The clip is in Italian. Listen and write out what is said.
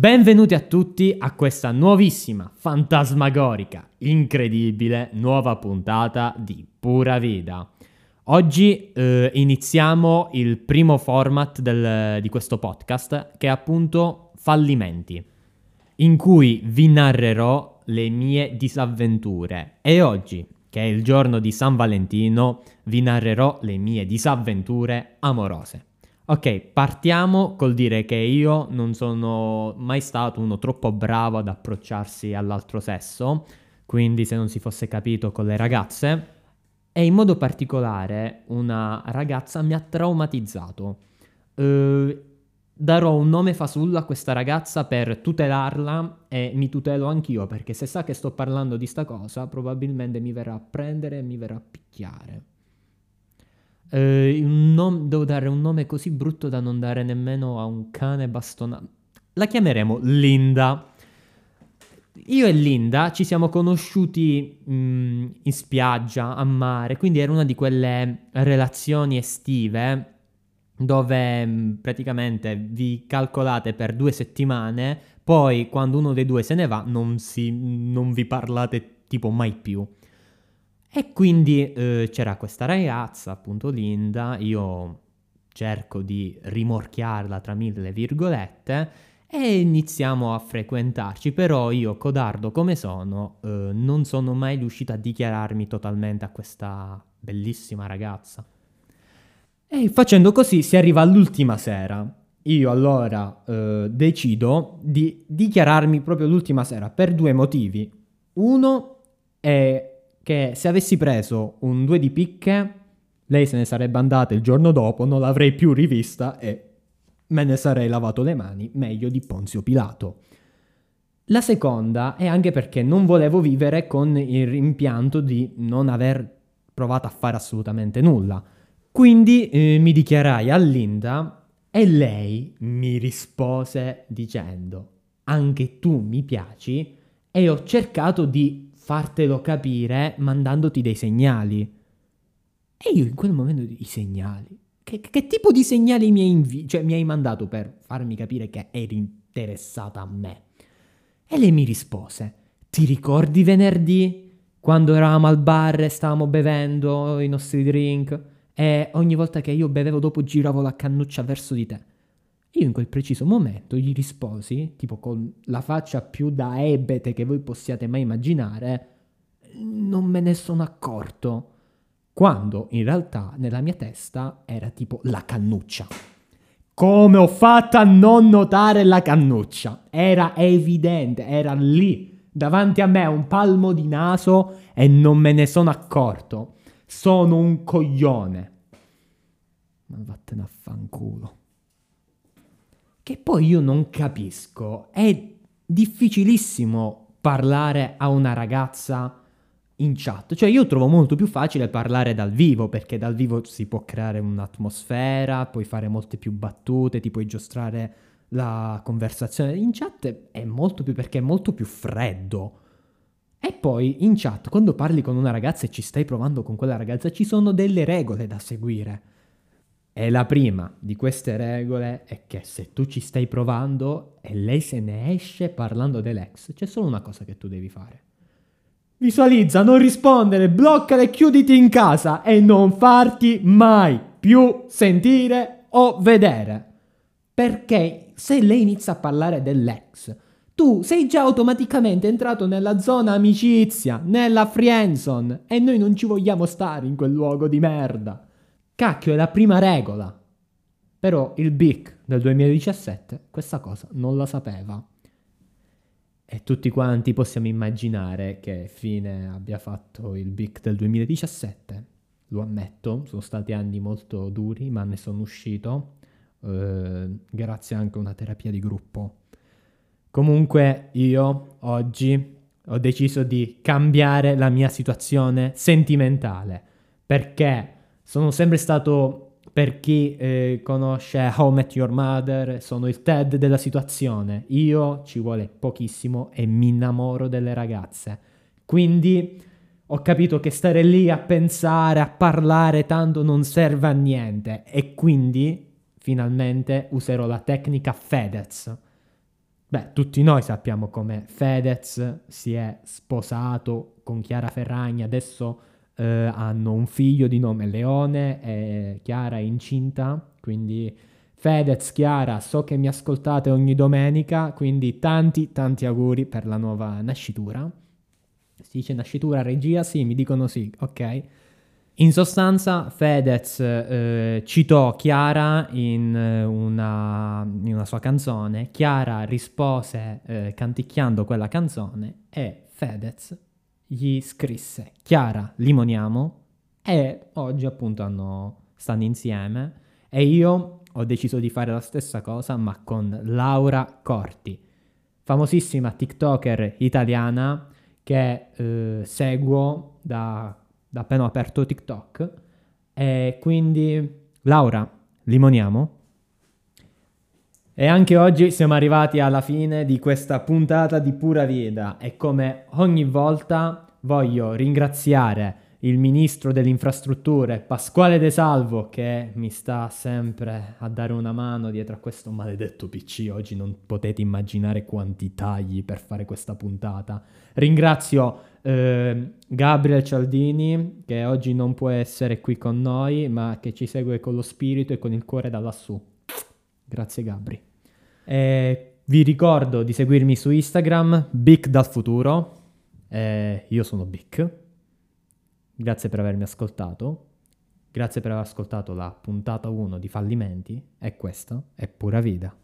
Benvenuti a tutti a questa nuovissima, fantasmagorica, incredibile nuova puntata di Pura Vida. Oggi eh, iniziamo il primo format del, di questo podcast che è appunto fallimenti, in cui vi narrerò le mie disavventure e oggi, che è il giorno di San Valentino, vi narrerò le mie disavventure amorose. Ok, partiamo col dire che io non sono mai stato uno troppo bravo ad approcciarsi all'altro sesso, quindi se non si fosse capito con le ragazze, e in modo particolare una ragazza mi ha traumatizzato. Uh, darò un nome fasullo a questa ragazza per tutelarla e mi tutelo anch'io perché se sa che sto parlando di sta cosa probabilmente mi verrà a prendere e mi verrà a picchiare. Eh, nom- devo dare un nome così brutto da non dare nemmeno a un cane bastonato. La chiameremo Linda. Io e Linda ci siamo conosciuti mh, mm, in spiaggia, a mare, quindi era una di quelle relazioni estive dove mh, mm, praticamente vi calcolate per due settimane, poi quando uno dei due se ne va non, si, non vi parlate tipo mai più. E quindi eh, c'era questa ragazza, appunto Linda, io cerco di rimorchiarla tra mille virgolette e iniziamo a frequentarci, però io, codardo come sono, eh, non sono mai riuscito a dichiararmi totalmente a questa bellissima ragazza. E facendo così si arriva all'ultima sera. Io allora eh, decido di dichiararmi proprio l'ultima sera per due motivi. Uno è che se avessi preso un 2 di picche, lei se ne sarebbe andata il giorno dopo, non l'avrei più rivista e me ne sarei lavato le mani meglio di Ponzio Pilato. La seconda è anche perché non volevo vivere con il rimpianto di non aver provato a fare assolutamente nulla. Quindi eh, mi dichiarai a Linda e lei mi rispose dicendo anche tu mi piaci e ho cercato di fartelo capire mandandoti dei segnali. E io in quel momento i segnali. Che, che tipo di segnali mi hai, invi- cioè, mi hai mandato per farmi capire che eri interessata a me? E lei mi rispose: Ti ricordi venerdì? Quando eravamo al bar e stavamo bevendo i nostri drink? E ogni volta che io bevevo dopo giravo la cannuccia verso di te. Io in quel preciso momento gli risposi, tipo con la faccia più da ebete che voi possiate mai immaginare, non me ne sono accorto. Quando in realtà nella mia testa era tipo la cannuccia. Come ho fatto a non notare la cannuccia? Era evidente, era lì, davanti a me, un palmo di naso e non me ne sono accorto. Sono un coglione. Ma vattene a fanculo che poi io non capisco. È difficilissimo parlare a una ragazza in chat. Cioè io trovo molto più facile parlare dal vivo, perché dal vivo si può creare un'atmosfera, puoi fare molte più battute, ti puoi giostrare la conversazione. In chat è molto più perché è molto più freddo. E poi in chat, quando parli con una ragazza e ci stai provando con quella ragazza, ci sono delle regole da seguire. E la prima di queste regole è che se tu ci stai provando e lei se ne esce parlando dell'ex, c'è solo una cosa che tu devi fare. Visualizza, non rispondere, bloccala e chiuditi in casa e non farti mai più sentire o vedere. Perché se lei inizia a parlare dell'ex, tu sei già automaticamente entrato nella zona amicizia, nella friendzone e noi non ci vogliamo stare in quel luogo di merda. Cacchio, è la prima regola. Però il BIC del 2017 questa cosa non la sapeva. E tutti quanti possiamo immaginare che fine abbia fatto il BIC del 2017. Lo ammetto, sono stati anni molto duri, ma ne sono uscito. Eh, grazie anche a una terapia di gruppo. Comunque io oggi ho deciso di cambiare la mia situazione sentimentale perché sono sempre stato, per chi eh, conosce How I Met Your Mother, sono il Ted della situazione. Io ci vuole pochissimo e mi innamoro delle ragazze. Quindi ho capito che stare lì a pensare, a parlare tanto non serve a niente. E quindi finalmente userò la tecnica Fedez. Beh, tutti noi sappiamo come Fedez si è sposato con Chiara Ferragni, adesso eh, hanno un figlio di nome Leone e Chiara è incinta, quindi Fedez, Chiara, so che mi ascoltate ogni domenica, quindi tanti tanti auguri per la nuova nascitura. Si dice nascitura, regia? Sì, mi dicono sì, ok. In sostanza, Fedez eh, citò Chiara in una, in una, sua canzone, Chiara rispose eh, canticchiando quella canzone e Fedez gli scrisse Chiara, limoniamo e oggi appunto hanno, stanno insieme e io ho deciso di fare la stessa cosa ma con Laura Corti, famosissima TikToker italiana che eh, seguo da, da appena ho aperto TikTok e quindi Laura, limoniamo? E anche oggi siamo arrivati alla fine di questa puntata di Pura Veda e come ogni volta voglio ringraziare il ministro delle infrastrutture Pasquale De Salvo che mi sta sempre a dare una mano dietro a questo maledetto PC. Oggi non potete immaginare quanti tagli per fare questa puntata. Ringrazio eh, Gabriel Cialdini che oggi non può essere qui con noi ma che ci segue con lo spirito e con il cuore da lassù. Grazie Gabri. E vi ricordo di seguirmi su Instagram, Bic dal futuro. E io sono Bic. Grazie per avermi ascoltato. Grazie per aver ascoltato la puntata 1 di Fallimenti. E questa è pura vita.